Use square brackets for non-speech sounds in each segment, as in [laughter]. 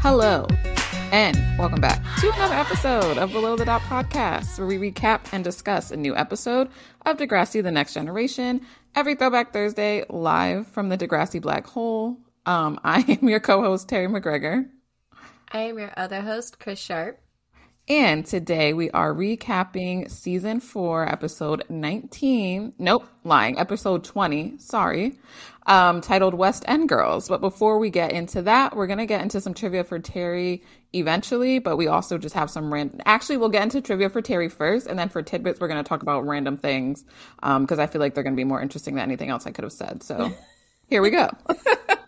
Hello, and welcome back to another episode of Below the Dot podcast, where we recap and discuss a new episode of Degrassi The Next Generation every Throwback Thursday live from the Degrassi Black Hole. Um, [laughs] I am your co host, Terri McGregor. I am your other host, Chris Sharp. And today we are recapping season four, episode 19. Nope, lying, episode 20. Sorry. Um, titled West End Girls. But before we get into that, we're going to get into some trivia for Terri eventually, but we also just have some random. Actually, we'll get into trivia for Terri first, and then for tidbits, we're going to talk about random things Um, because um, I feel like they're going to be more interesting than anything else I could have said. So [laughs] here we go.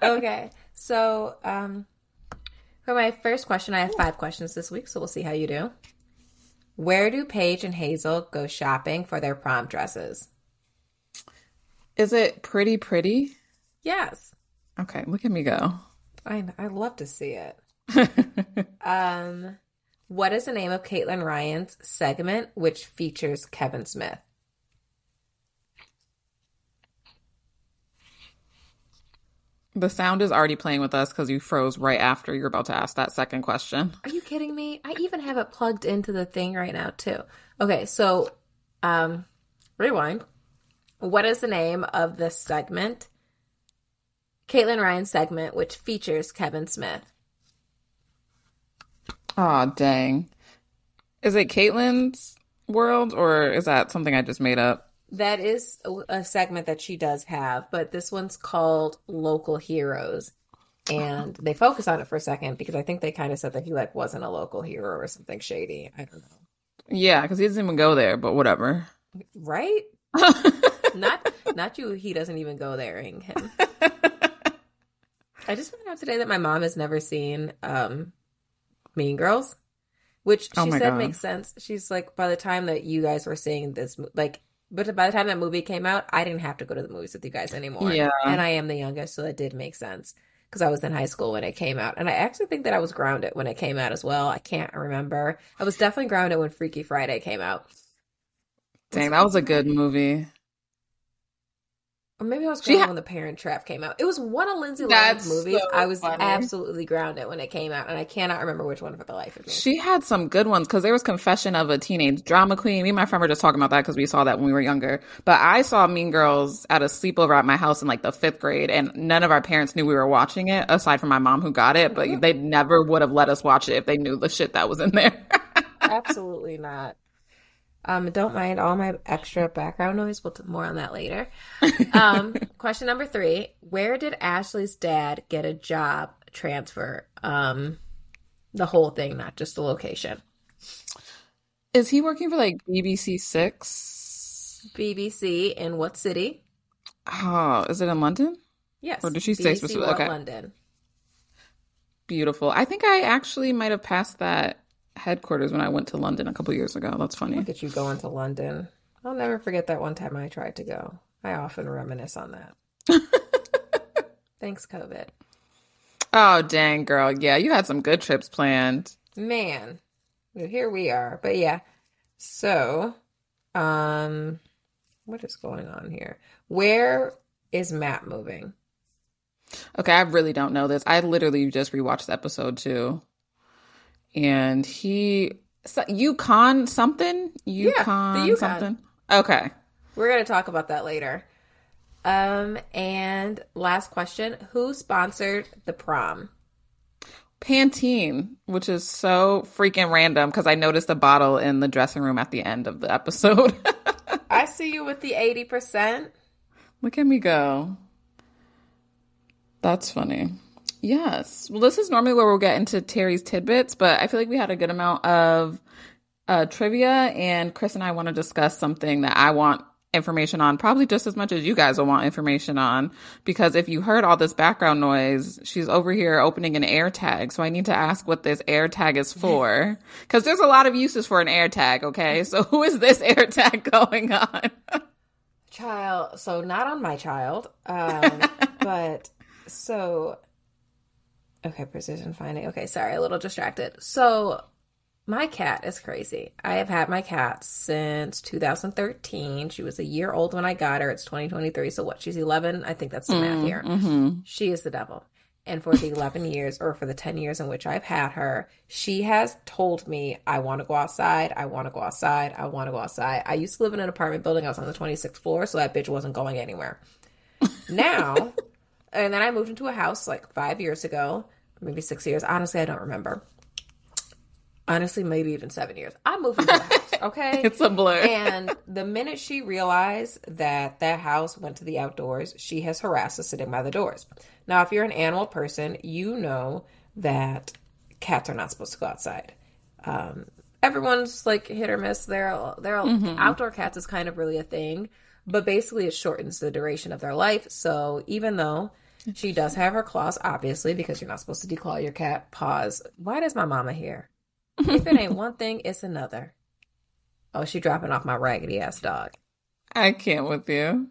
okay. So, um, for my first question, I have five questions this week, so we'll see how you do. Where do Paige and Hazel go shopping for their prom dresses? Is it pretty pretty? Yes. Okay, look at me go. I I love to see it. [laughs] um, what is the name of Caitlin Ryan's segment which features Kevin Smith? The sound is already playing with us because you froze right after you're about to ask that second question. Are you kidding me? I even have it plugged into the thing right now too. Okay, so um rewind. What is the name of the segment? Caitlin Ryan's segment, which features Kevin Smith. Oh dang. Is it Caitlin's world or is that something I just made up? That is a segment that she does have, but this one's called Local Heroes. And they focus on it for a second because I think they kind of said that he like wasn't a local hero or something shady. I don't know. Yeah, because he doesn't even go there, but whatever. Right? [laughs] not not you. He doesn't even go there. Him. I just found out today that my mom has never seen um, Mean Girls, which she oh said God. makes sense. She's like, by the time that you guys were seeing this, like but by the time that movie came out, I didn't have to go to the movies with you guys anymore. Yeah. And I am the youngest, so that did make sense because I was in high school when it came out. And I actually think that I was grounded when it came out as well. I can't remember. I was definitely grounded when Freaky Friday came out. Dang, that was a good movie. Or maybe I was grounded ha- when The Parent Trap came out. It was one of Lindsay Lohan's movies. So I was funny. absolutely grounded when it came out, and I cannot remember which one for the life of me. She had some good ones because there was Confession of a Teenage Drama Queen. Me and my friend were just talking about that because we saw that when we were younger. But I saw Mean Girls at a sleepover at my house in like the fifth grade, and none of our parents knew we were watching it, aside from my mom who got it. But mm-hmm. they never would have let us watch it if they knew the shit that was in there. [laughs] absolutely not. Um, don't mind all my extra background noise. We'll more on that later. [laughs] Um, question number three: Where did Ashley's dad get a job transfer? Um, the whole thing, not just the location. Is he working for like BBC Six? BBC in what city? Oh, is it in London? Yes. Or did she say specifically? Okay. London. Beautiful. I think I actually might have passed that headquarters when I went to London a couple years ago. That's funny. Look at you going to London. I'll never forget that one time I tried to go. I often reminisce on that. [laughs] Thanks, COVID. Oh, dang, girl. Yeah, you had some good trips planned. Man, here we are. But yeah, so, um, what is going on here? Where is Matt moving? Okay, I really don't know this. I literally just rewatched the episode too and he so, Yukon something Yukon, yeah, Yukon something. Okay, we're gonna talk about that later. Um, and last question: Who sponsored the prom? Pantene, which is so freaking random because I noticed a bottle in the dressing room at the end of the episode. [laughs] I see you with the eighty percent. Look at me go. That's funny. Yes. Well, this is normally where we'll get into Terri's tidbits, but I feel like we had a good amount of uh, trivia, and Chris and I want to discuss something that I want information on, probably just as much as you guys will want information on. Because if you heard all this background noise, she's over here opening an air tag. So I need to ask what this air tag is for. [laughs] Because there's a lot of uses for an air tag, okay? So [laughs] who is this air tag going on? child. So not on my child. [laughs] Um, but so Okay, precision finding. Okay, sorry, a little distracted. So, my cat is crazy. I have had my cat since 2013. She was a year old when I got her. It's 2023. So what? She's 11. I think that's the mm, math here. Mm-hmm. She is the devil. And for the 11 [laughs] years or for the 10 years in which I've had her, she has told me, I want to go outside. I want to go outside. I want to go outside. I used to live in an apartment building. I was on the 26th floor, so that bitch wasn't going anywhere. [laughs] now, and then I moved into a house like five years ago, maybe six years. Honestly, I don't remember honestly, maybe even seven years. I moved into the [laughs] house, okay? it's a blur. and the minute she realized that that house went to the outdoors, she has harassed us sitting by the doors. Now, if you're an animal person, you know that cats are not supposed to go outside. Um, everyone's like hit or miss. They're, they're mm-hmm. outdoor cats is kind of really a thing, but basically it shortens the duration of their life. So even though she does have her claws, obviously, because you're not supposed to declaw your cat paws. Why does my mama here? if it ain't [laughs] one thing, it's another. Oh, she dropping off my raggedy ass dog. I can't with you.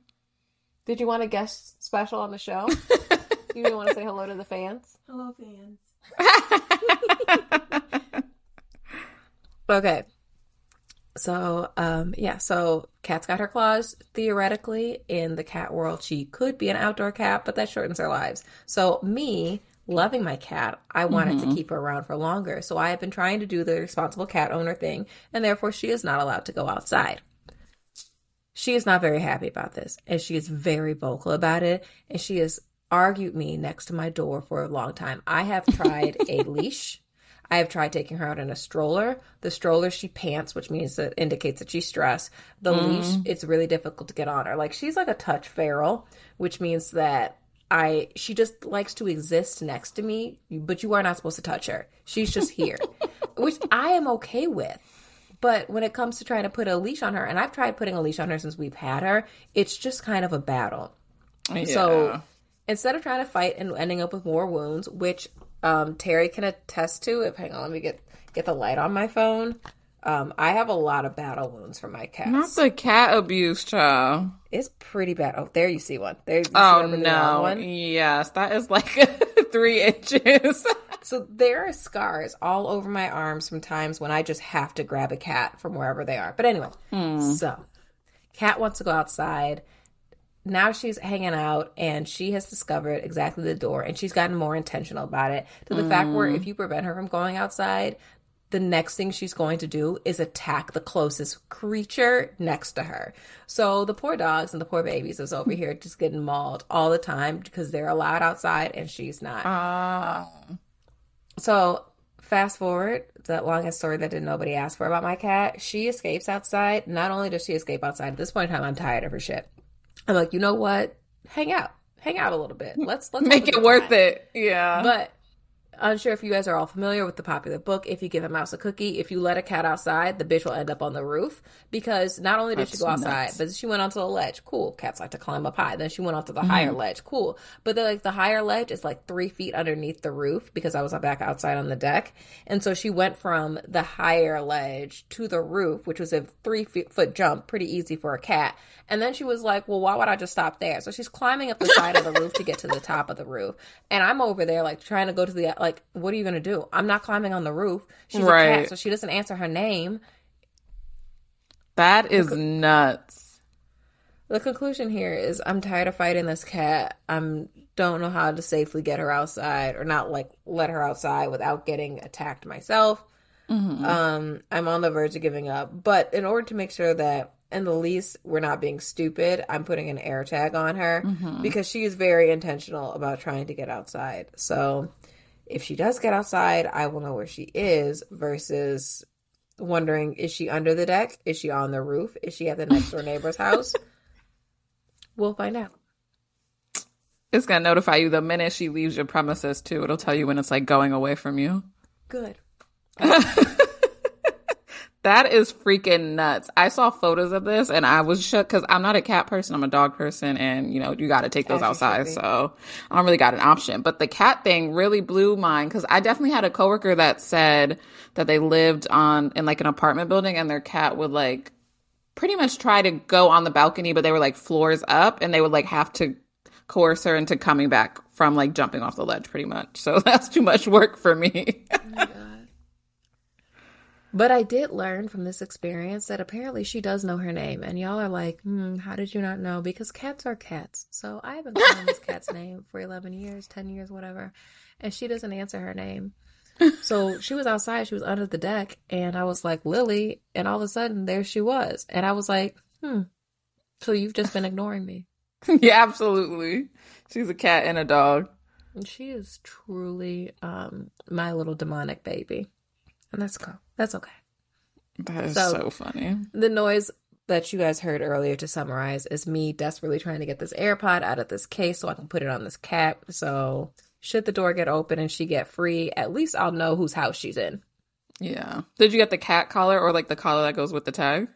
Did you want a guest special on the show? [laughs] you didn't want to say hello to the fans? Hello, fans. [laughs] okay. So, um, yeah, so cat's got her claws. Theoretically, in the cat world, she could be an outdoor cat, but that shortens her lives. So, me, loving my cat, I wanted mm-hmm. to keep her around for longer. So I have been trying to do the responsible cat owner thing, and therefore she is not allowed to go outside. She is not very happy about this, and she is very vocal about it, and she has argued me next to my door for a long time. I have tried a [laughs] leash. I have tried taking her out in a stroller. The stroller, she pants, which means that indicates that she's stressed. The mm. leash, it's really difficult to get on her. Like she's like a touch feral, which means that I she just likes to exist next to me, but you are not supposed to touch her. She's just here, [laughs] which I am okay with. But when it comes to trying to put a leash on her, and I've tried putting a leash on her since we've had her, it's just kind of a battle. Yeah. So instead of trying to fight and ending up with more wounds, which um, Terri can attest to, if hang on, let me get get the light on my phone. Um, I have a lot of battle wounds from my cats. Not the cat abuse, child. It's pretty bad. Oh, there you see one. There. You oh no! One? Yes, that is like [laughs] three inches. [laughs] so there are scars all over my arms from times when I just have to grab a cat from wherever they are. But anyway, hmm. so cat wants to go outside. Now she's hanging out and she has discovered exactly the door and she's gotten more intentional about it to the mm. fact where if you prevent her from going outside, the next thing she's going to do is attack the closest creature next to her. So the poor dogs and the poor babies is over here just getting mauled all the time because they're allowed outside and she's not. Uh. So fast forward that longest story that did nobody ask for about my cat. She escapes outside. Not only does she escape outside, at this point in time, I'm tired of her shit. I'm like, you know what? Hang out hang out a little bit. Let's let's make it worth it. Yeah. But unsure if you guys are all familiar with the popular book. If you give a mouse a cookie, if you let a cat outside, the bitch will end up on the roof because not only did That's she go outside, nuts. but she went onto the ledge. Cool. Cats like to climb up high. Then she went onto the mm-hmm. higher ledge. Cool. But then like the higher ledge is like three feet underneath the roof because I was back outside on the deck. And so she went from the higher ledge to the roof, which was a three foot jump, pretty easy for a cat. And then she was like, well, why would I just stop there? So she's climbing up the side of the roof to get to the top of the roof. And I'm over there like trying to go to the, like, what are you to do? I'm not climbing on the roof. She's right. a cat, so she doesn't answer her name. That is nuts. The conclusion here is I'm tired of fighting this cat. I'm don't know how to safely get her outside or not like let her outside without getting attacked myself. Mm-hmm. Um, I'm on the verge of giving up. But in order to make sure that in the least we're not being stupid, I'm putting an air tag on her mm-hmm. because she is very intentional about trying to get outside. So if she does get outside, I will know where she is versus wondering is she under the deck? Is she on the roof? Is she at the next door neighbor's house? [laughs] We'll find out. It's gonna notify you the minute she leaves your premises too. It'll tell you when it's like going away from you. Good. [laughs] That is freaking nuts. I saw photos of this and I was shook because I'm not a cat person. I'm a dog person and you know, you got to take those outside. So I don't really got an option. But the cat thing really blew mine because I definitely had a coworker that said that they lived on in like an apartment building and their cat would like pretty much try to go on the balcony, but they were like floors up and they would like have to coerce her into coming back from like jumping off the ledge pretty much. So [laughs] that's too much work for me. oh But I did learn from this experience that apparently she does know her name. And y'all are like, hmm, how did you not know? Because cats are cats. So I have been calling this cat's [laughs] name for 11 years, 10 years, whatever. And she doesn't answer her name. [laughs] so she was outside, she was under the deck. And I was like, Lily. And all of a sudden, there she was. And I was like, hmm, so you've just been ignoring me. [laughs] yeah, absolutely. She's a cat and a dog. And she is truly um, my little demonic baby. And that's cool. That's okay. That is so, so funny. The noise that you guys heard earlier to summarize is me desperately trying to get this AirPod out of this case so I can put it on this cap. So should the door get open and she get free, at least I'll know whose house she's in. Yeah. Did you get the cat collar or like the collar that goes with the tag?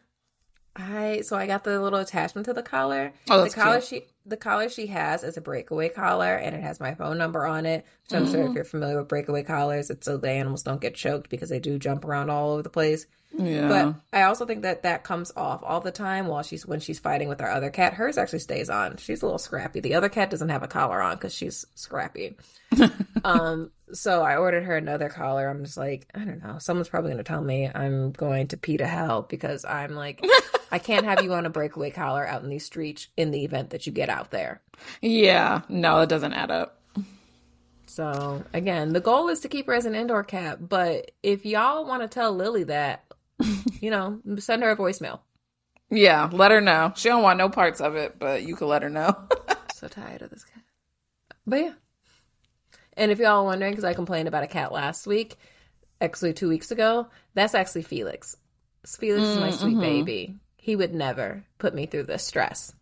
I so I got the little attachment to the collar. Oh, the collar cute. she the collar she has is a breakaway collar and it has my phone number on it. So I'm sure if mm-hmm. you're familiar with breakaway collars, it's so the animals don't get choked because they do jump around all over the place. Yeah. But I also think that that comes off all the time while she's when she's fighting with our other cat. Hers actually stays on. She's a little scrappy. The other cat doesn't have a collar on because she's scrappy. [laughs] um. So I ordered her another collar. I'm just like, I don't know. Someone's probably going to tell me I'm going to pee to hell because I'm like, I can't have you on a breakaway collar out in these streets in the event that you get out there. Yeah. No, it doesn't add up. So again, the goal is to keep her as an indoor cat. But if y'all want to tell Lily that, [laughs] you know, send her a voicemail. Yeah, let her know. She don't want no parts of it, but you can let her know. [laughs] so tired of this cat. But yeah. And if y'all are wondering, because I complained about a cat last week, actually two weeks ago, that's actually Felix. Felix mm, is my sweet mm-hmm. baby. He would never put me through this stress.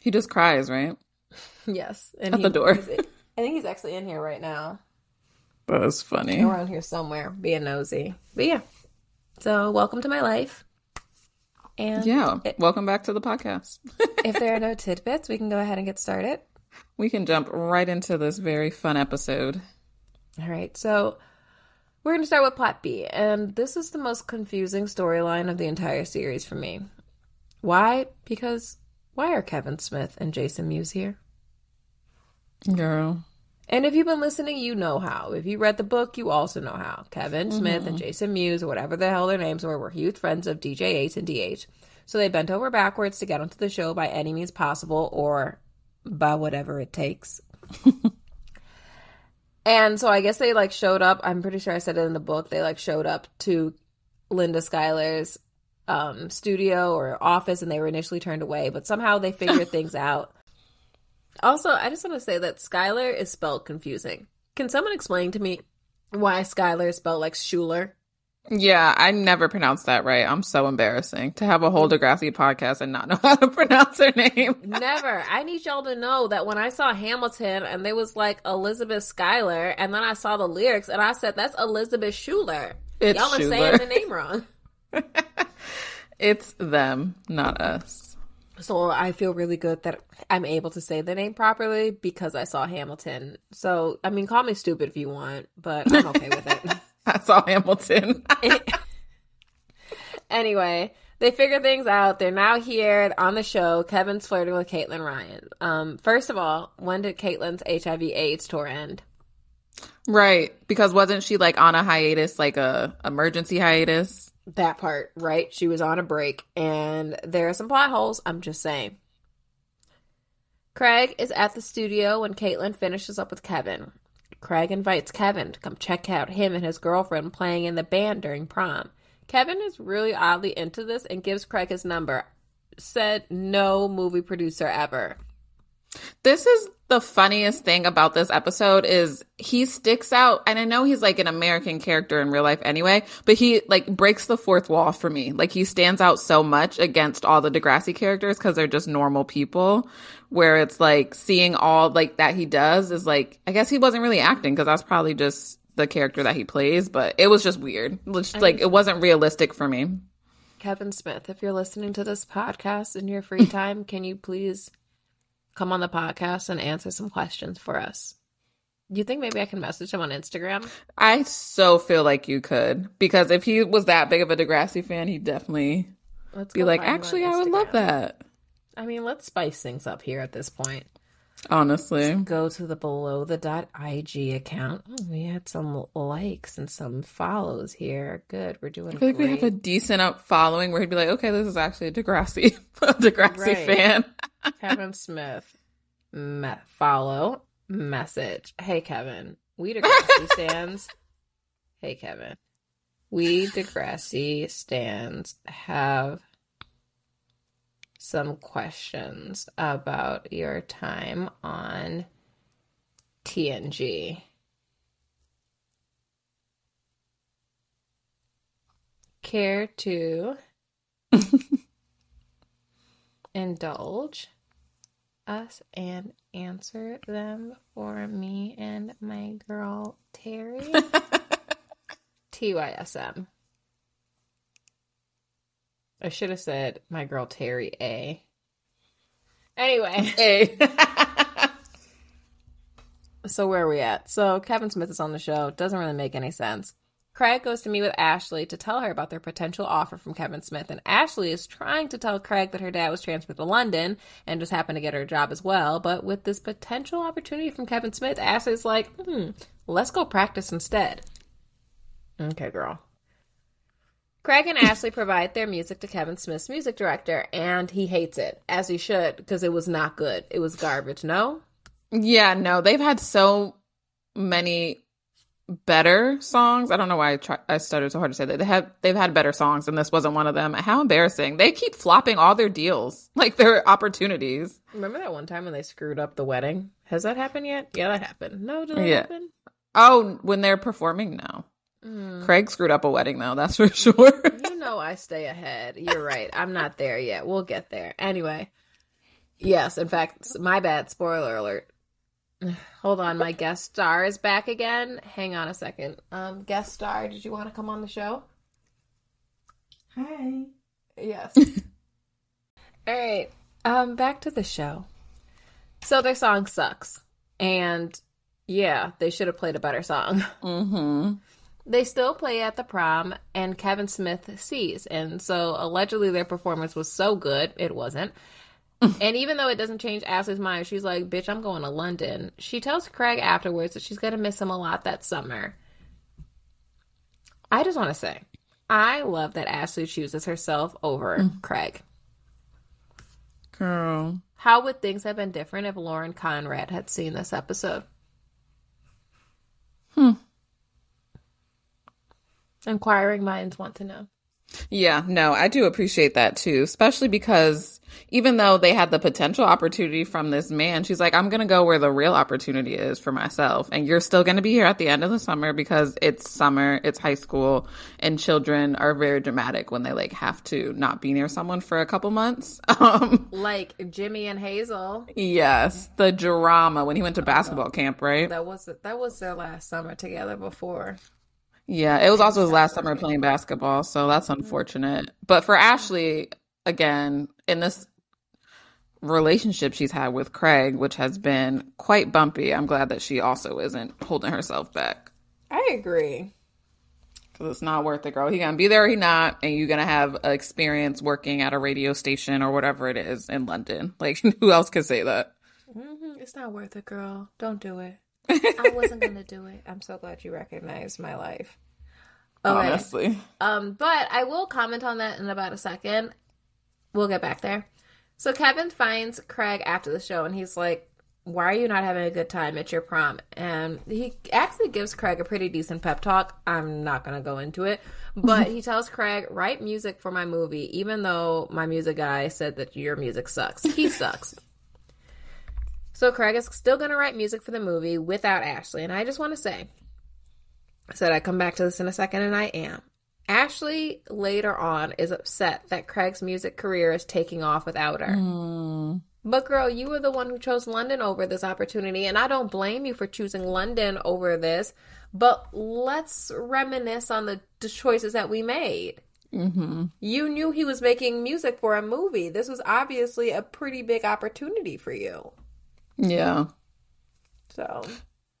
He just cries, right? [laughs] yes. And At he, the door. I think he's actually in here right now. That's funny. Around here somewhere, being nosy. But yeah. So welcome to my life. And yeah, it, welcome back to the podcast. [laughs] if there are no [laughs] tidbits, we can go ahead and get started. We can jump right into this very fun episode. All right. So we're going to start with plot B, and this is the most confusing storyline of the entire series for me. Why? Because why are Kevin Smith and Jason Mewes here? Girl. And if you've been listening, you know how. If you read the book, you also know how. Kevin mm-hmm. Smith and Jason Mewes, or whatever the hell their names were, were huge friends of DJ Ace and DH. So they bent over backwards to get onto the show by any means possible or by whatever it takes. [laughs] and so I guess they like showed up. I'm pretty sure I said it in the book. They like showed up to Linda Schuyler's um, studio or office and they were initially turned away, but somehow they figured [laughs] things out also, I just want to say that Schuyler is spelled confusing. Can someone explain to me why Schuyler is spelled like Schuler? Yeah, I never pronounced that right. I'm so embarrassing to have a whole Degrassi podcast and not know [laughs] how to pronounce her name. [laughs] never. I need y'all to know that when I saw Hamilton and there was like Elizabeth Schuyler, and then I saw the lyrics and I said, that's Elizabeth Schuler. It's y'all Schuler. are saying the name wrong. [laughs] it's them, not us. So I feel really good that I'm able to say the name properly because I saw Hamilton. So I mean, call me stupid if you want, but I'm okay with it. [laughs] I saw Hamilton. [laughs] anyway, they figure things out. They're now here on the show. Kevin's flirting with Caitlin Ryan. Um, first of all, when did Caitlin's HIV/AIDS tour end? Right, because wasn't she like on a hiatus, like a emergency hiatus? That part, right? She was on a break, and there are some plot holes. I'm just saying. Craig is at the studio when Caitlin finishes up with Kevin. Craig invites Kevin to come check out him and his girlfriend playing in the band during prom. Kevin is really oddly into this and gives Craig his number. Said no movie producer ever. This is the funniest thing about this episode is he sticks out and I know he's like an American character in real life anyway, but he like breaks the fourth wall for me. Like he stands out so much against all the Degrassi characters cuz they're just normal people where it's like seeing all like that he does is like I guess he wasn't really acting cuz that's probably just the character that he plays, but it was just weird. Just, like it wasn't realistic for me. Kevin Smith, if you're listening to this podcast in your free [laughs] time, can you please come on the podcast and answer some questions for us. Do you think maybe I can message him on Instagram? I so feel like you could because if he was that big of a Degrassi fan, he'd definitely let's be like, actually, I would love that. I mean, let's spice things up here at this point. Honestly, Just go to the below the dot IG account. Oh, we had some likes and some follows here. Good, we're doing. I feel like we have a decent up following where he'd be like, "Okay, this is actually a Degrassi, [laughs] a Degrassi right. fan." [laughs] Kevin Smith, me- follow message. Hey Kevin, we [laughs] Degrassi stands. Hey Kevin, we Degrassi stands have some questions about your time on TNG. Care to [laughs] indulge us and answer them for me and my girl Terri? [laughs] TYSM. I should have said my girl Terri A. Anyway, A. [laughs] so where are we at? So Kevin Smith is on the show. Doesn't really make any sense. Craig goes to meet with Ashley to tell her about their potential offer from Kevin Smith, and Ashley is trying to tell Craig that her dad was transferred to London and just happened to get her a job as well. But with this potential opportunity from Kevin Smith, Ashley's like, hmm, let's go practice instead. Okay, girl. Craig and Ashley provide their music to Kevin Smith's music director, and he hates it, as he should, because it was not good. It was garbage, no? Yeah, no. They've had so many better songs. I don't know why I, try, I stuttered so hard to say that. They have they've had better songs, and this wasn't one of them. How embarrassing! They keep flopping all their deals, [laughs] like their opportunities. Remember that one time when they screwed up the wedding? Has that happened yet? Yeah, that happened. No, did that yeah. happen? Oh, when they're performing now. Mm. Craig screwed up a wedding though, that's [laughs] for sure. you know I stay ahead. You're right. I'm not there yet. We'll get there. Anyway. Yes, in fact, my bad. Spoiler alert. [sighs] Hold on, my guest star is back again. Hang on a second. Um, guest star, did you want to come on the show? Hi. Yes. [laughs] All right. Um, back to the show. So their song sucks, and yeah, they should have played a better song. Mm-hmm. They still play at the prom, and Kevin Smith sees. And so allegedly their performance was so good, it wasn't. [laughs] and even though it doesn't change Ashley's mind, she's like, bitch, I'm going to London. She tells Craig afterwards that she's going to miss him a lot that summer. I just want to say, I love that Ashley chooses herself over mm. Craig. Girl. How would things have been different if Lauren Conrad had seen this episode? Hmm. Inquiring minds want to know. Yeah, no, I do appreciate that too, especially because even though they had the potential opportunity from this man, she's like, I'm going to go where the real opportunity is for myself. And you're still going to be here at the end of the summer because it's summer, it's high school, and children are very dramatic when they like have to not be near someone for a couple months. [laughs] Um, like Jimmy and Hazel. Yes, the drama when he went to basketball camp, right? That was that was their last summer together before. Yeah, it was also his last summer playing basketball, so that's unfortunate. But for Ashley, again, in this relationship she's had with Craig, which has been quite bumpy, I'm glad that she also isn't holding herself back. I agree. Because it's not worth it, girl. He gonna be there or he not, and you're gonna have an experience working at a radio station or whatever it is in London. Like, [laughs] who else could say that? Mm-hmm. It's not worth it, girl. Don't do it. [laughs] I wasn't gonna do it. I'm so glad you recognized my life. Okay. Honestly. Um, but I will comment on that in about a second. We'll get back there. So Kevin finds Craig after the show and he's like, Why are you not having a good time at your prom? And he actually gives Craig a pretty decent pep talk. I'm not gonna go into it. But [laughs] he tells Craig, write music for my movie, even though my music guy said that your music sucks. He sucks. [laughs] So Craig is still going to write music for the movie without Ashley. And I just want to say, I said I'd come back to this in a second, and I am. Ashley later on is upset that Craig's music career is taking off without her. Mm. But girl, you were the one who chose London over this opportunity, and I don't blame you for choosing London over this. But let's reminisce on the, the choices that we made. Mm-hmm. You knew he was making music for a movie. This was obviously a pretty big opportunity for you. Yeah. So,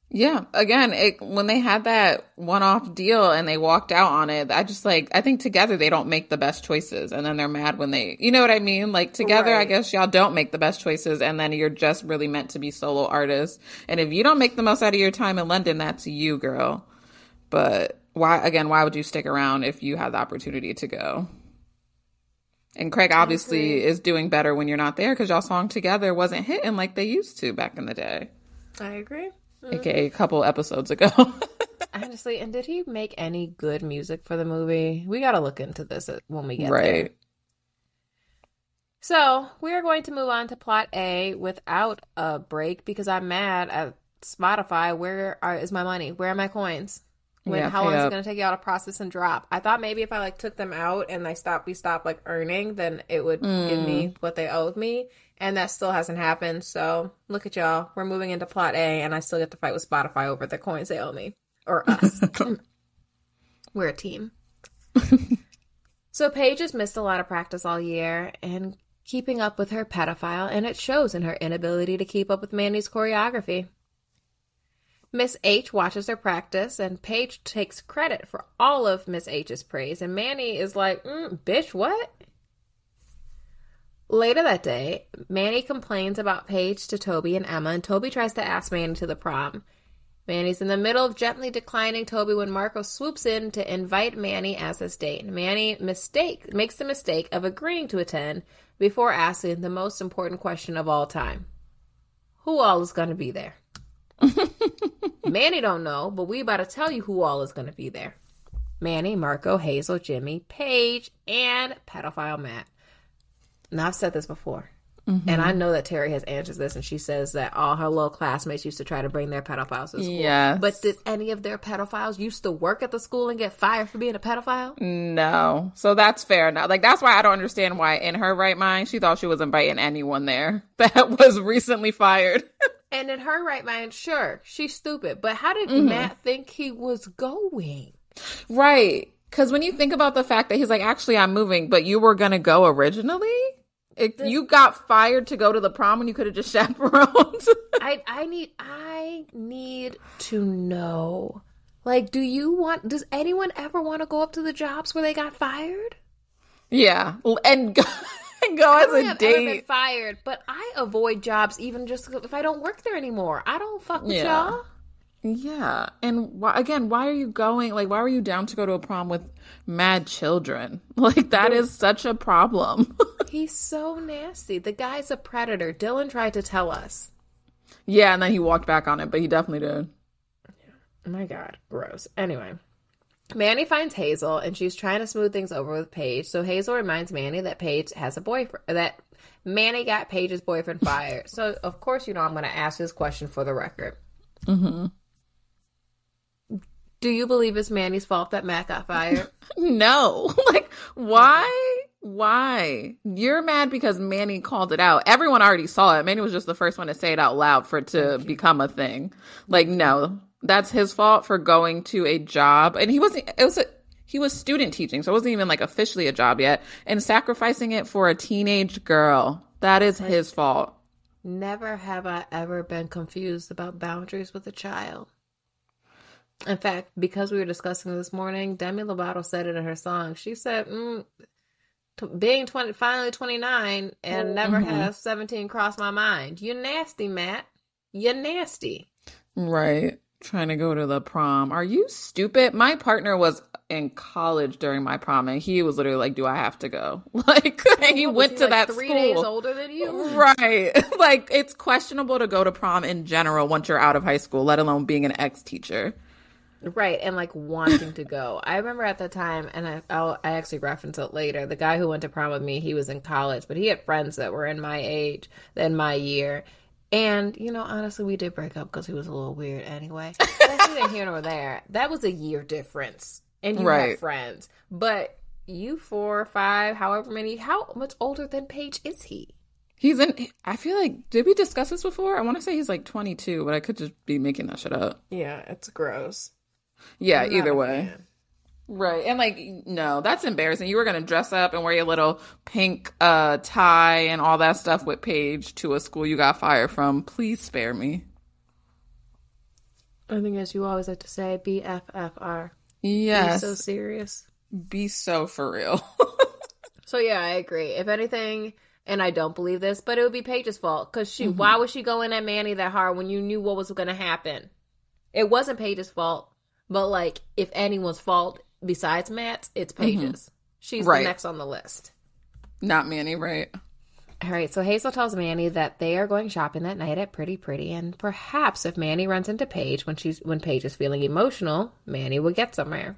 Yeah, again, it, when they had that one-off deal and they walked out on it, I just like I think together they don't make the best choices, and then they're mad when they, you know what I mean? Like together, right. I guess y'all don't make the best choices, and then you're just really meant to be solo artists. And if you don't make the most out of your time in London, that's you, girl. But why? Again, why would you stick around if you had the opportunity to go? And Craig obviously is doing better when you're not there because y'all song together wasn't hitting like they used to back in the day. I agree. Mm-hmm. aka a couple episodes ago. [laughs] Honestly, and did he make any good music for the movie? We got to look into this when we get right. there. So we are going to move on to plot A without a break because I'm mad at Spotify. Where are, is my money? Where are my coins? When yeah, how long is it going to take y'all to process and drop? I thought maybe if I like took them out and I stopped, we stopped like earning, then it would mm. give me mm. what they owed me and that still hasn't happened. So look at y'all. We're moving into plot A, and I still get to fight with Spotify over the coins they owe me or us. [laughs] [laughs] We're a team. so Paige has missed a lot of practice all year and keeping up with her pedophile, and it shows in her inability to keep up with Manny's choreography. Miss H watches her practice, and Paige takes credit for all of Miss H's praise, and Manny is like, mm, "Bitch, what?" Later that day, Manny complains about Paige to Toby and Emma, and Toby tries to ask Manny to the prom. Manny's in the middle of gently declining Toby when Marco swoops in to invite Manny as his date. Manny mistake makes the mistake of agreeing to attend before asking the most important question of all time. Who all is going to be there? [laughs] Manny don't know, but we about to tell you who all is going to be there. Manny, Marco, Hazel, Jimmy, Paige, and pedophile Matt. Now I've said this before. Mm-hmm. And I know that Terri has answered this, and she says that all her little classmates used to try to bring their pedophiles to school. Yeah. But did any of their pedophiles used to work at the school and get fired for being a pedophile? No. So that's fair now. Like that's why I don't understand why, in her right mind, she thought she was inviting anyone there [laughs] that was recently fired. [laughs] and in her right mind, sure, she's stupid. But how did mm-hmm. Matt think he was going? Right. Because when you think about the fact that he's like, actually, I'm moving, but you were going to go originally? It, this, you got fired to go to the prom when you could have just [laughs] chaperoned. I, I need I need to know. Like, do you want does anyone ever want to go up to the jobs where they got fired? Yeah. And [laughs] [laughs] go, and go as a date. Fired, but I avoid jobs even just if I don't work there anymore. I don't fuck with yeah. y'all. Yeah. And why, again, why are you going? Like, why were you down to go to a prom with mad children? [laughs] Like, that is such a problem. [laughs] He's so nasty. The guy's a predator. Dylan tried to tell us. Yeah, and then he walked back on it, but he definitely did. Oh my God. Gross. Anyway. Manny finds Hazel and she's trying to smooth things over with Paige. So Hazel reminds Manny that Paige has a boyfriend, that Manny got Paige's boyfriend fired. so, of course, you know, I'm going to ask this question for the record. Mm-hmm. Do you believe it's Manny's fault that Matt got fired? [laughs] no. [laughs] like, why? Why? You're mad because Manny called it out. Everyone already saw it. Manny was just the first one to say it out loud for it to become a thing. Like, no, that's his fault for going to a job. And he wasn't, it was a, he was student teaching, so it wasn't even like officially a job yet, and sacrificing it for a teenage girl. That is his fault. Never have I ever been confused about boundaries with a child. In fact, because we were discussing this morning, Demi Lovato said it in her song. She said, mm, t- "Being twenty, finally twenty nine, and never mm-hmm. have seventeen cross my mind." You're nasty, Matt. You're nasty. Right. Trying to go to the prom. Are you stupid? My partner was in college during my prom, and he was literally like, "Do I have to go?" [laughs] Like, he went he, to like, that three school. days older than you, [laughs] right? [laughs] like, it's questionable to go to prom in general once you're out of high school, let alone being an ex teacher. Right, and like wanting to go. I remember at the time, and I I'll, i actually reference it later. The guy who went to prom with me, he was in college, but he had friends that were in my age, in my year. And you know, honestly, we did break up because he was a little weird anyway. [laughs] That's neither here nor there. That was a year difference, and you right. had friends. But you four, five, however many, how much older than Paige is he? He's in. I feel like did we discuss this before? I want to say he's like 22, but I could just be making that shit up. Yeah, it's gross. Yeah, either way. Fan. Right. And like no, that's embarrassing. You were going to dress up and wear your little pink uh tie and all that stuff with Paige to a school you got fired from. Please spare me. I think, as you always like to say, BFFR. Yes. Be so serious. Be so for real. [laughs] so yeah, I agree. If anything, and I don't believe this, but it would be Paige's fault. Because she, mm-hmm. why was she going at Manny that hard when you knew what was going to happen? It wasn't Paige's fault, but like, if anyone's fault besides Matt's, it's mm-hmm. Paige's. Mm-hmm. She's right. the next on the list. Not Manny, right? All right, so Hazel tells Manny that they are going shopping that night at Pretty Pretty, and perhaps if Manny runs into Paige when she's when Paige is feeling emotional, Manny will get somewhere.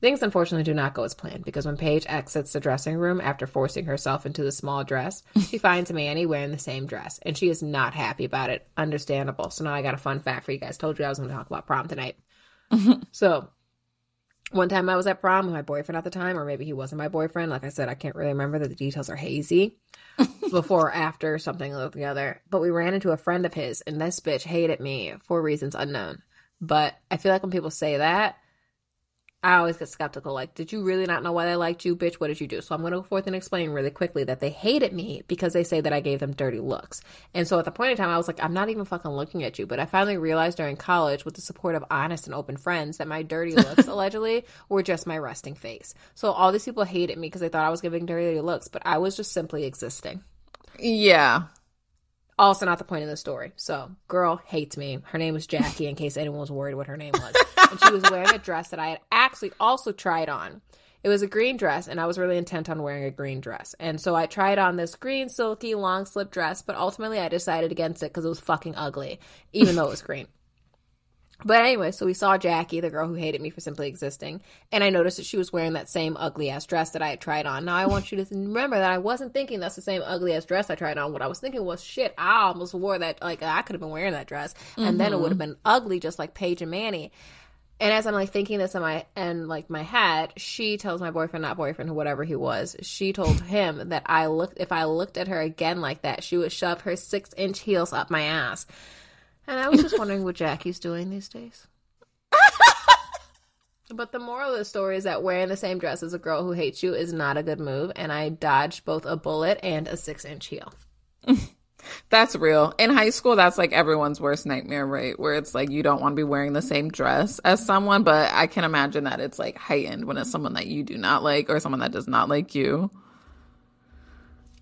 Things unfortunately do not go as planned because when Paige exits the dressing room after forcing herself into the small dress, [laughs] she finds Manny wearing the same dress, and she is not happy about it. Understandable. So now I got a fun fact for you guys. Told you I was going to talk about prom tonight. [laughs] so one time I was at prom with my boyfriend at the time, or maybe he wasn't my boyfriend. Like I said, I can't really remember that the details are hazy. [laughs] Before or after something or the other. But we ran into a friend of his, and this bitch hated me for reasons unknown. But I feel like when people say that, I always get skeptical. Like, did you really not know why they liked you, bitch? What did you do? So I'm going to go forth and explain really quickly that they hated me because they say that I gave them dirty looks. And so at the point in time, I was like, I'm not even fucking looking at you. But I finally realized during college, with the support of honest and open friends, that my dirty [laughs] looks allegedly were just my resting face. So all these people hated me because they thought I was giving dirty looks, but I was just simply existing. Yeah also not the point of the story. So, girl hates me. Her name was Jackie, in case anyone was worried what her name was. and she was wearing a dress that I had actually also tried on. It was a green dress, and I was really intent on wearing a green dress. And so I tried on this green, silky, long slip dress, but ultimately I decided against it because it was fucking ugly, even though it was green. But anyway, so we saw Jackie, the girl who hated me for simply existing, and I noticed that she was wearing that same ugly ass dress that I had tried on. Now I want you to remember that I wasn't thinking that's the same ugly ass dress I tried on. What I was thinking was, shit, I almost wore that. Like I could have been wearing that dress, and mm-hmm. then it would have been ugly, just like Paige and Manny. And as I'm like thinking this in my and like my head, she tells my boyfriend, not boyfriend, whatever he was, she told him that I looked if I looked at her again like that, she would shove her six inch heels up my ass. And I was just wondering what Jackie's doing these days. [laughs] but the moral of the story is that wearing the same dress as a girl who hates you is not a good move, and I dodged both a bullet and a six inch heel. [laughs] that's real. In high school, that's like everyone's worst nightmare, right? Where it's like you don't want to be wearing the same dress as someone, but I can imagine that it's like heightened when it's someone that you do not like or someone that does not like you.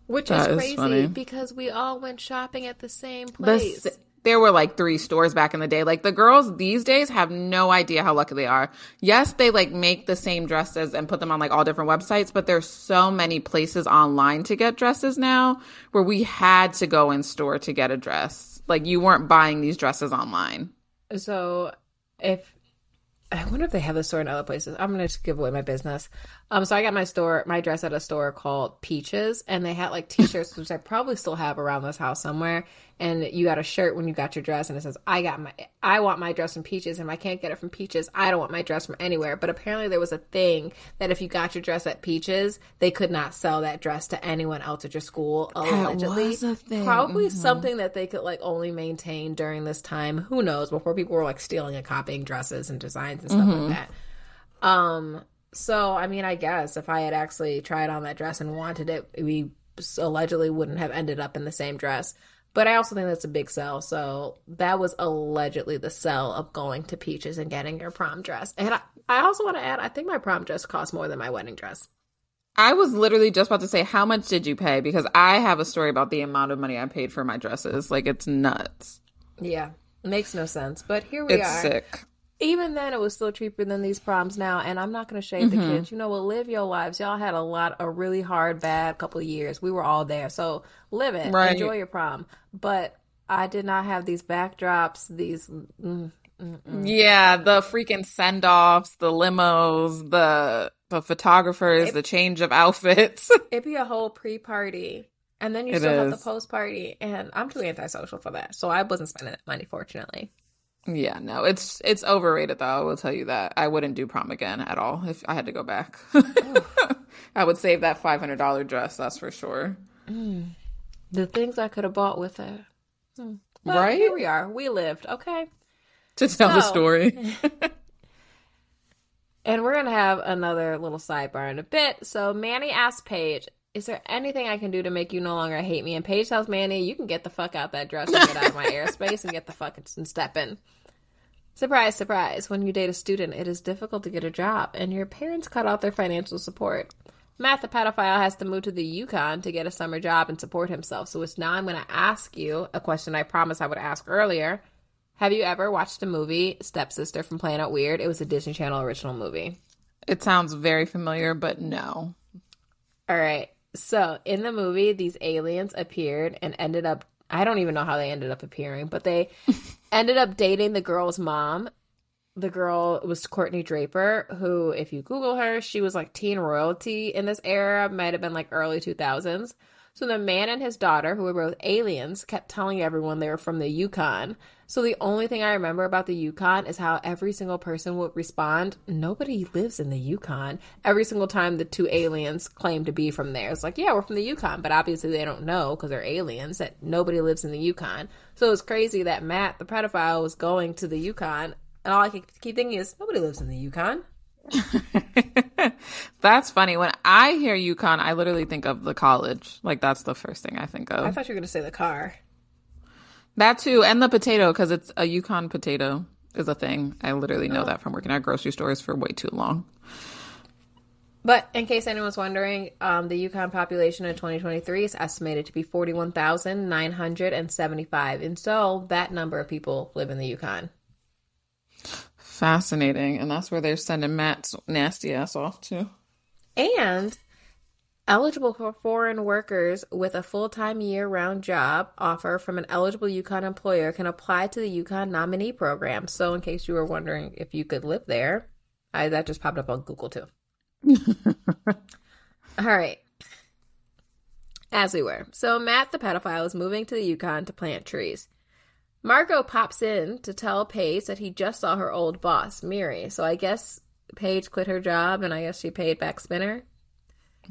Which is crazy is because we all went shopping at the same place. The, there were like three stores back in the day. Like the girls these days have no idea how lucky they are. Yes, they like make the same dresses and put them on like all different websites, but there's so many places online to get dresses now where we had to go in store to get a dress. Like you weren't buying these dresses online. So if I wonder if they have this store in other places. I'm gonna just give away my business. Um, so I got my store, my dress at a store called Peaches, and they had like T-shirts, which I probably still have around this house somewhere and you got a shirt when you got your dress and it says i got my i want my dress from peaches and if i can't get it from peaches i don't want my dress from anywhere. But apparently there was a thing that if you got your dress at peaches they could not sell that dress to anyone else at your school allegedly. probably mm-hmm. something that they could like only maintain during this time. Who knows? Before people were like stealing and copying dresses and designs and stuff mm-hmm. like that. Um so i mean i guess if i had actually tried on that dress and wanted it we allegedly wouldn't have ended up in the same dress but I also think that's a big sell. So that was allegedly the sell of going to Peaches and getting your prom dress. And I, I also want to add, I think my prom dress cost more than my wedding dress. I was literally just about to say, how much did you pay? Because I have a story about the amount of money I paid for my dresses. Like, it's nuts. Yeah, makes no sense. But here we it's are. sick even then it was still cheaper than these proms now and i'm not going to shade mm-hmm. the kids. You know what? Live your lives. Y'all had a lot a really hard bad couple of years. We were all there. So live it. Right. enjoy your prom. But i did not have these backdrops these mm, yeah the freaking send-offs the limos the the photographers it, the change of outfits. [laughs] It'd be a whole pre-party and then you it still is. have the post party and i'm too antisocial for that. So i wasn't spending that money fortunately yeah, no, it's it's overrated though. I will tell you that. I wouldn't do prom again at all if I had to go back. [laughs] I would save that five hundred dollar dress. That's for sure. Mm. The things I could have bought with it. Hmm. Well, right here we are. We lived. Okay, to tell so, the story. [laughs] [laughs] and we're gonna have another little sidebar in a bit. So Manny asked Paige, "Is there anything I can do to make you no longer hate me?" And Paige tells Manny, "You can get the fuck out that dress and get out of my airspace and get the fuck and step in." Surprise, surprise. When you date a student, it is difficult to get a job, and your parents cut off their financial support. Matt, the pedophile, has to move to the Yukon to get a summer job and support himself. So it's now I'm going to ask you a question I promised I would ask earlier. Have you ever watched the movie Stepsister from Planet Weird? It was a Disney Channel original movie. It sounds very familiar, but no. All right. So in the movie, these aliens appeared and ended up I don't even know how they ended up appearing, but they [laughs] ended up dating the girl's mom. The girl was Courtney Draper, who, if you Google her, she was like teen royalty in this era, might have been like early 2000s. So the man and his daughter, who were both aliens, kept telling everyone they were from the Yukon. So the only thing I remember about the Yukon is how every single person would respond, nobody lives in the Yukon. Every single time the two aliens claim to be from there. It's like, yeah, we're from the Yukon, but obviously they don't know because they're aliens that nobody lives in the Yukon. So it's crazy that Matt, the pedophile, was going to the Yukon, and all I keep thinking is, nobody lives in the Yukon. [laughs] that's funny. When I hear Yukon, I literally think of the college. Like that's the first thing I think of. I thought you were going to say the car. That too, and the potato because it's a Yukon potato is a thing. I literally know oh. that from working at grocery stores for way too long. But in case anyone's wondering, um, the Yukon population in 2023 is estimated to be 41,975. And so that number of people live in the Yukon. Fascinating. And that's where they're sending Matt's nasty ass off to. And eligible for foreign workers with a full time year round job offer from an eligible Yukon employer can apply to the Yukon nominee program. So, in case you were wondering if you could live there, I, that just popped up on Google too. [laughs] All right. As we were. So, Matt the pedophile is moving to the Yukon to plant trees. Marco pops in to tell Paige that he just saw her old boss, Miri. So I guess Paige quit her job and I guess she paid back Spinner.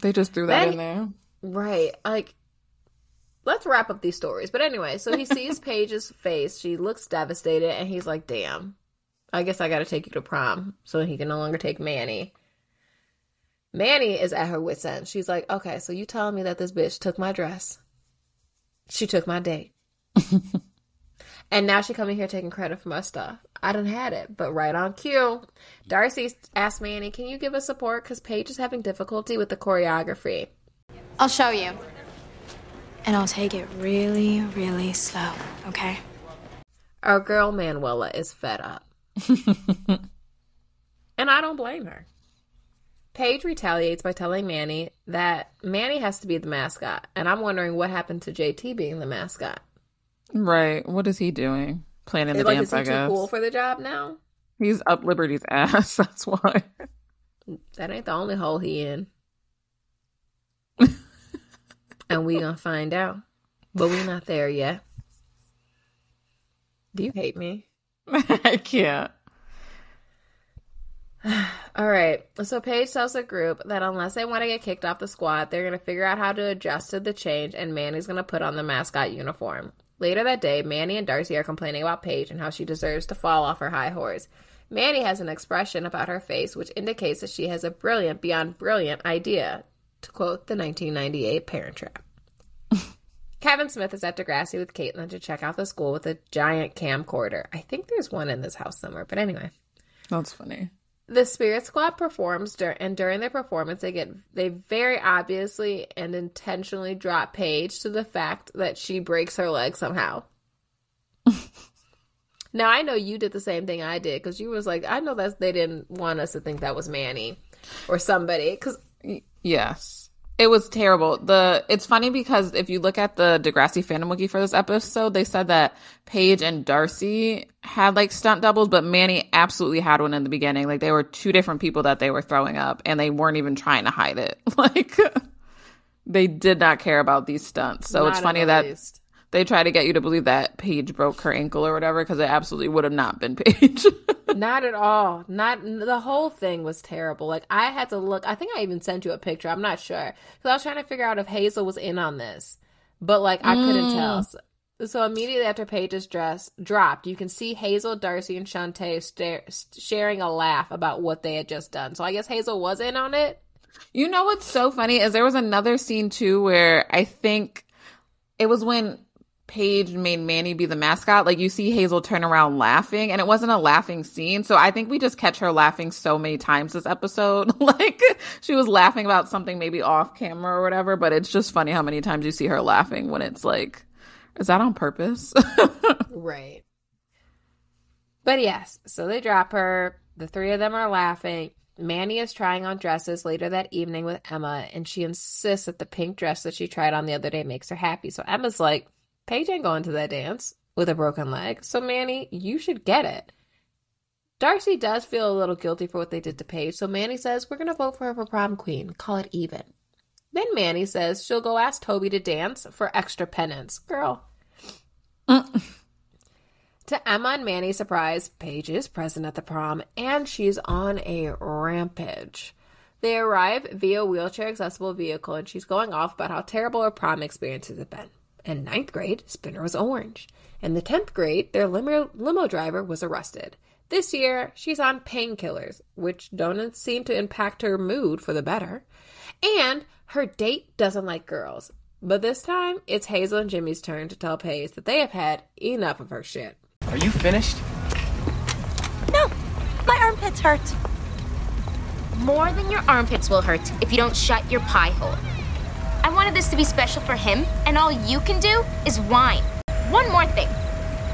They just threw that then, in there. Right. Like, let's wrap up these stories. But anyway, so he sees [laughs] Paige's face. She looks devastated and he's like, damn, I guess I got to take you to prom so he can no longer take Manny. Manny is at her wit's end. She's like, okay, so you telling me that this bitch took my dress. She took my date. [laughs] And now she coming here taking credit for my stuff. I done had it, but right on cue. Darcy asked Manny, can you give us support? Because Paige is having difficulty with the choreography. I'll show you. And I'll take it really, really slow, okay? Our girl Manuela is fed up. [laughs] and I don't blame her. Paige retaliates by telling Manny that Manny has to be the mascot. And I'm wondering what happened to JT being the mascot. Right. What is he doing? Planning the like, dance, is he I guess. Too cool for the job now. He's up Liberty's ass. [laughs] That's why. That ain't the only hole he in. and we gonna find out, but we not there yet. Do you hate me? [laughs] I can't. [sighs] All right. So Paige tells the group that unless they want to get kicked off the squad, they're going to figure out how to adjust to the change, and Manny's going to put on the mascot uniform. Later that day, Manny and Darcy are complaining about Paige and how she deserves to fall off her high horse. Manny has an expression about her face which indicates that she has a brilliant, beyond brilliant idea, to quote the 1998 Parent Trap. [laughs] Kevin Smith is at Degrassi with Caitlin to check out the school with a giant camcorder. I think there's one in this house somewhere, but anyway. That's funny the spirit squad performs dur- and during their performance they get they very obviously and intentionally drop paige to the fact that she breaks her leg somehow. [laughs] Now i know you did the same thing i did because you was like i know that they didn't want us to think that was manny or somebody because yes it was terrible. The it's funny because if you look at the Degrassi fandom wiki for this episode, they said that Paige and Darcy had like stunt doubles, but Manny absolutely had one in the beginning. Like they were two different people that they were throwing up, and they weren't even trying to hide it. [laughs] Like [laughs] they did not care about these stunts. So not it's funny that least they try to get you to believe that Paige broke her ankle or whatever because it absolutely would have not been [laughs] Paige. not at all. Not the whole thing was terrible. Like I had to look. I think I even sent you a picture. I'm not sure because I was trying to figure out if Hazel was in on this, but like I mm. couldn't tell. So, so, immediately after Paige's dress dropped, you can see Hazel, Darcy, and Chantay stare, sharing a laugh about what they had just done. So I guess Hazel was in on it. You know what's so funny is there was another scene too where I think it was when Paige made Manny be the mascot, like you see Hazel turn around laughing, and it wasn't a laughing scene. So I think we just catch her laughing so many times this episode. [laughs] like she was laughing about something maybe off camera or whatever, but it's just funny how many times you see her laughing when it's like, is that on purpose? [laughs] right. But yes, so they drop her. The three of them are laughing. Manny is trying on dresses later that evening with Emma, and she insists that the pink dress that she tried on the other day makes her happy. So Emma's like, Paige ain't going to that dance with a broken leg. So, Manny, you should get it. Darcy does feel a little guilty for what they did to Paige, so Manny says, We're going to vote for her for prom queen. Call it even. Then Manny says she'll go ask Toby to dance for extra penance. Girl. Mm. to Emma and Manny's surprise, Paige is present at the prom and she's on a rampage. They arrive via wheelchair accessible vehicle and she's going off about how terrible her prom experiences have been. In ninth grade, Spinner was orange. In the 10th grade, their limo, limo driver was arrested. This year, she's on painkillers, which don't seem to impact her mood for the better. And her date doesn't like girls. But this time, it's Hazel and Jimmy's turn to tell Paige that they have had enough of her shit. Are you finished? No, my armpits hurt. More than your armpits will hurt if you don't shut your pie hole. I wanted this to be special for him, and all you can do is whine. One more thing.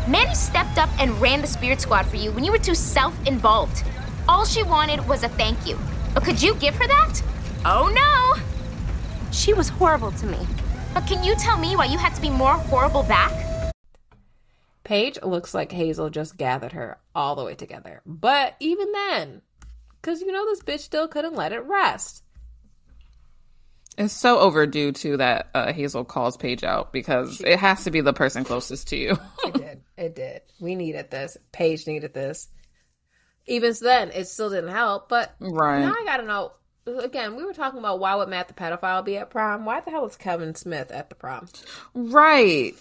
Manny stepped up and ran the spirit squad for you when you were too self involved. All she wanted was a thank you. But could you give her that? Oh no! She was horrible to me. But can you tell me why you had to be more horrible back? Paige looks like Hazel just gathered her all the way together. But even then, because you know this bitch still couldn't let it rest. It's so overdue too that uh, Hazel calls Paige out because it has to be the person closest to you. [laughs] it did. It did. We needed this. Paige needed this. Even then, it still didn't help. But right now, I gotta know. Again, we were talking about why would Matt the pedophile be at prom? Why the hell is Kevin Smith at the prom? Right.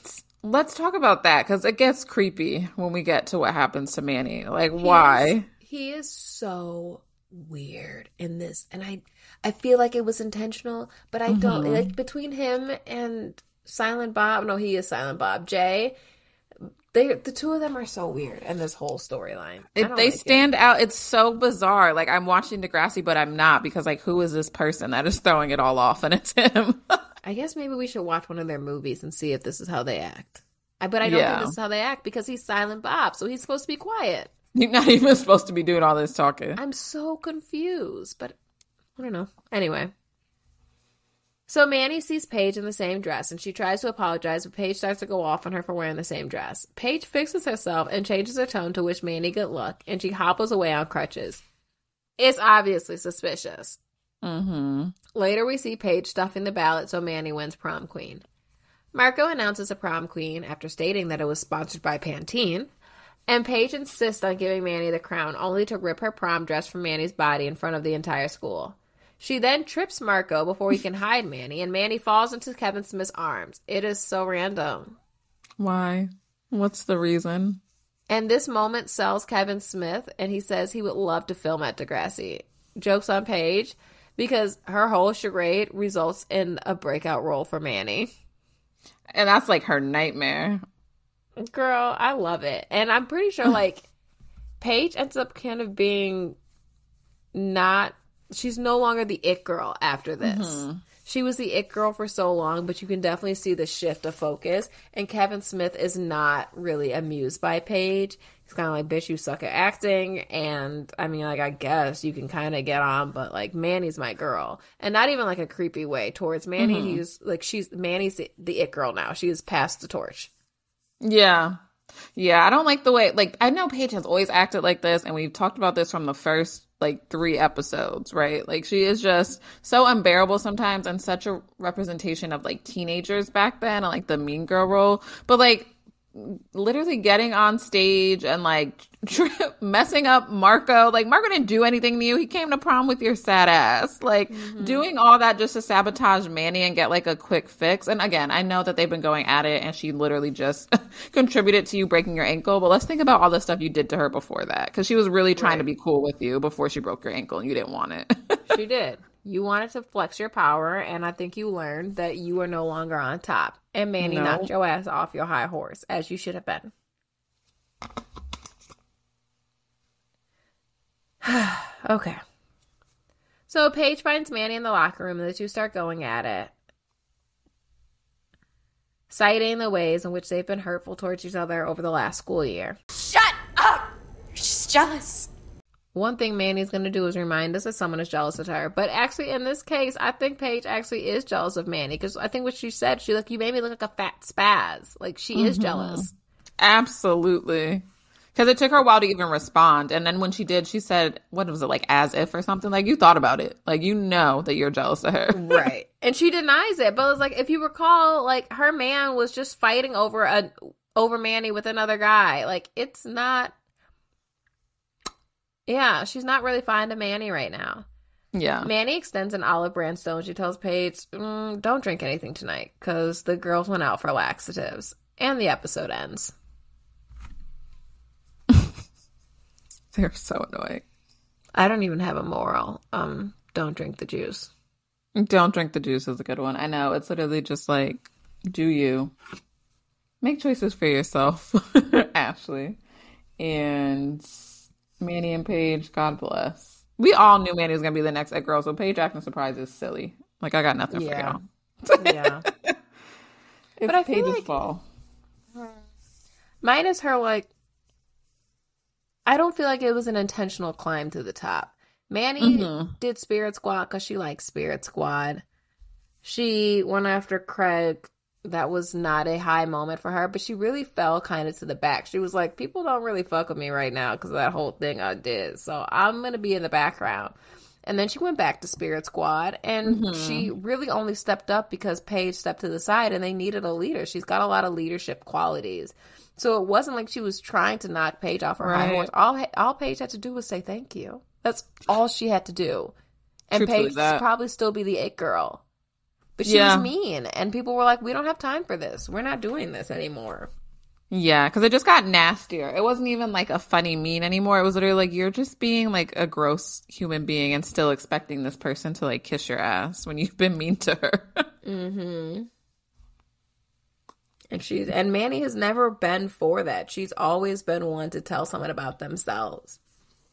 Let's talk about that because it gets creepy when we get to what happens to Manny. Like, he why? Is, he is so weird in this, and I I feel like it was intentional, but I don't mm-hmm. like between him and Silent Bob. No, he is Silent Bob. Jay. They, the two of them are so weird in this whole storyline. They like stand it. out, it's so bizarre. Like I'm watching Degrassi, but I'm not because like who is this person that is throwing it all off and it's him? [laughs] I guess maybe we should watch one of their movies and see if this is how they act. I, but I don't yeah. think this is how they act because he's Silent Bob, so he's supposed to be quiet. [laughs] You're not even supposed to be doing all this talking. I'm so confused, but I don't know. Anyway. So Manny sees Paige in the same dress and she tries to apologize, but Paige starts to go off on her for wearing the same dress. Paige fixes herself and changes her tone to wish Manny good luck, and she hobbles away on crutches. It's obviously suspicious. Mm-hmm. Later, we see Paige stuffing the ballot so Manny wins prom queen. Marco announces a prom queen after stating that it was sponsored by Pantene, and Paige insists on giving Manny the crown, only to rip her prom dress from Manny's body in front of the entire school. She then trips Marco before he can hide Manny, and Manny falls into Kevin Smith's arms. It is so random. Why? What's the reason? And this moment sells Kevin Smith, and he says he would love to film at Degrassi. Jokes on Paige, because her whole charade results in a breakout role for Manny. And that's like her nightmare. Girl, I love it. And I'm pretty sure, [laughs] like, Paige ends up kind of being not she's no longer the it girl after this. Mm-hmm. She was the it girl for so long, but you can definitely see the shift of focus. And Kevin Smith is not really amused by Paige. He's kind of like, bitch, you suck at acting. And I mean, like, I guess you can kind of get on, but like, Manny's my girl. And not even like a creepy way towards Manny. Mm-hmm. He's like, she's, Manny's the, the it girl now. She has passed the torch. Yeah. Yeah. I don't like the way, like, I know Paige has always acted like this, and we've talked about this from the first like three episodes, right? Like she is just so unbearable sometimes and such a representation of like teenagers back then and like the mean girl role. But like literally getting on stage and like [laughs] messing up Marco. Like Marco didn't do anything to you. He came to prom with your sad ass. Like mm-hmm. doing all that just to sabotage Manny and get like a quick fix. And again, I know that they've been going at it and she literally just [laughs] contributed to you breaking your ankle. But let's think about all the stuff you did to her before that. Cause she was really trying right. to be cool with you before she broke your ankle and you didn't want it. [laughs] she did. You wanted to flex your power, and I think you learned that you are no longer on top. And Manny no. knocked your ass off your high horse, as you should have been. [sighs] okay. So Paige finds Manny in the locker room, and the two start going at it, citing the ways in which they've been hurtful towards each other over the last school year. Shut up! You're just jealous. One thing Manny's going to do is remind us that someone is jealous of her. But actually, in this case, I think Paige actually is jealous of Manny because I think what she said, she like, you made me look like a fat spaz. Like she mm-hmm. is jealous. Absolutely. Because it took her a while to even respond. And then when she did, she said, what was it, like as if or something? Like you thought about it. Like you know that you're jealous of her. right. [laughs] And she denies it. But it's like, if you recall, like her man was just fighting over a over Manny with another guy. Like it's not yeah, she's not really fond of Manny right now. Yeah. Manny extends an olive branch stone. She tells Paige, mm, don't drink anything tonight because the girls went out for laxatives. And the episode ends. [laughs] They're so annoying. I don't even have a moral. Um, don't drink the juice. Don't drink the juice is a good one. I know. It's literally just like, do you make choices for yourself, [laughs] Ashley. And Manny and Paige, God bless. We all knew Manny was gonna be the next It girl, so Paige acting surprised is silly. Like I got nothing yeah. for y'all. yeah. [laughs] but I Paige's like, fall. Mine is her like I don't feel like it was an intentional climb to the top. Manny mm-hmm. did Spirit Squad because she likes Spirit Squad. She went after Craig that was not a high moment for her, but she really fell kind of to the back. She was like, people don't really fuck with me right now because of that whole thing I did. So I'm going to be in the background. And then she went back to Spirit Squad and mm-hmm. she really only stepped up because Paige stepped to the side and they needed a leader. She's got a lot of leadership qualities. So it wasn't like she was trying to knock Paige off her right. high horse. All all Paige had to do was say thank you. That's all she had to do. And Paige probably still be the it girl. But she yeah. was mean, and people were like, "We don't have time for this. We're not doing this anymore." Yeah, because it just got nastier. It wasn't even like a funny mean anymore. It was literally like you're just being like a gross human being and still expecting this person to like kiss your ass when you've been mean to her. [laughs] mm-hmm. And she's and Manny has never been for that. She's always been one to tell someone about themselves.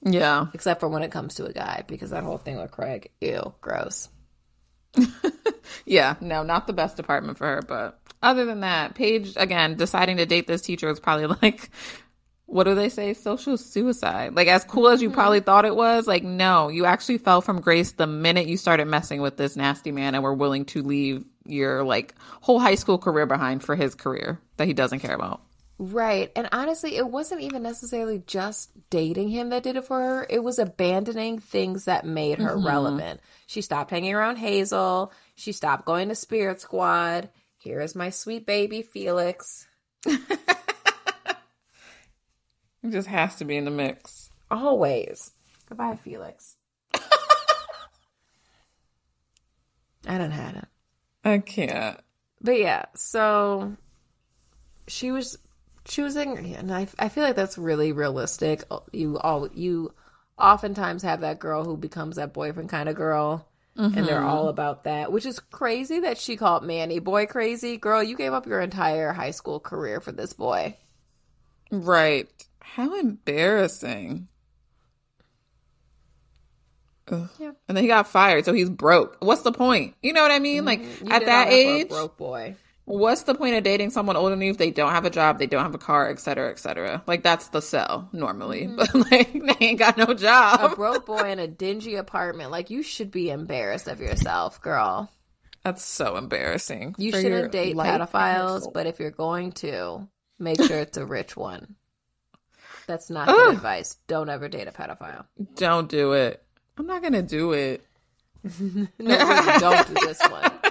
Yeah. Except for when it comes to a guy, because that whole thing with Craig, ew, gross. Yeah, no, not the best department for her. But other than that, Paige, again, deciding to date this teacher was probably [laughs] like, what do they say? Social suicide. Like, as cool as you mm-hmm. probably thought it was, like, no, you actually fell from grace the minute you started messing with this nasty man and were willing to leave your, like, whole high school career behind for his career that he doesn't care about. Right. And honestly, it wasn't even necessarily just dating him that did it for her. It was abandoning things that made her mm-hmm. relevant. She stopped hanging around Hazel. She stopped going to Spirit Squad. Here is my sweet baby, Felix. it [laughs] just has to be in the mix. Always. Goodbye, Felix. [laughs] I don't have it. I can't. But yeah, so she was choosing and I, I feel like that's really realistic you all you oftentimes have that girl who becomes that boyfriend kind of girl mm-hmm. and they're mm-hmm. all about that which is crazy that she called manny boy crazy girl you gave up your entire high school career for this boy right how embarrassing Yeah. And then he got fired, so he's broke. What's the point? You know what I mean? Like mm-hmm. you at that age, broke boy what's the point of dating someone older than you if they don't have a job, they don't have a car, et cetera, et cetera? Like that's the sell normally, mm-hmm. but [laughs] like they ain't got no job. A broke boy in a dingy apartment, like you should be embarrassed of yourself, girl. That's so embarrassing. You shouldn't date pedophiles, but if you're going to, make sure it's a rich one. That's not good advice. Don't ever date a pedophile. Don't do it. I'm not gonna do it. [laughs] no, really, don't do this one. [laughs]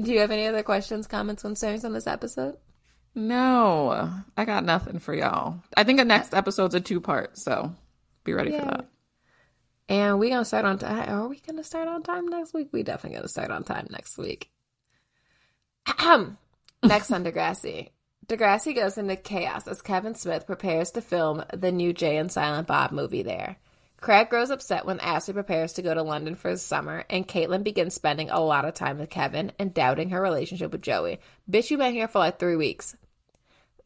Do you have any other questions, comments, concerns on this episode? No, I got nothing for y'all. I think the next episode's a two part, so be ready for that. And we gonna start on time. Are we gonna start on time next week? We definitely gonna start on time next week. [laughs] next on Degrassi. Degrassi goes into chaos as Kevin Smith prepares to film the new Jay and Silent Bob movie there. Craig grows upset when Ashley prepares to go to London for the summer, and Caitlin begins spending a lot of time with Kevin and doubting her relationship with Joey. Bitch, you been here for like three weeks.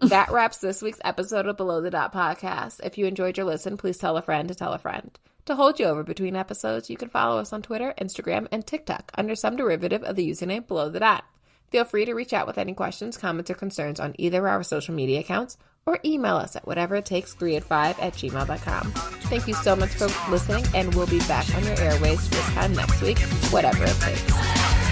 That wraps this week's episode of Below the Dot podcast. If you enjoyed your listen, please tell a friend to tell a friend. To hold you over between episodes, you can follow us on Twitter, Instagram, and TikTok under some derivative of the username Below the Dot. Feel free to reach out with any questions, comments, or concerns on either our social media accounts or email us at whatever it takes 3 at 5 at gmail.com. Thank you so much for listening, and we'll be back on your airways this time next week, whatever it takes.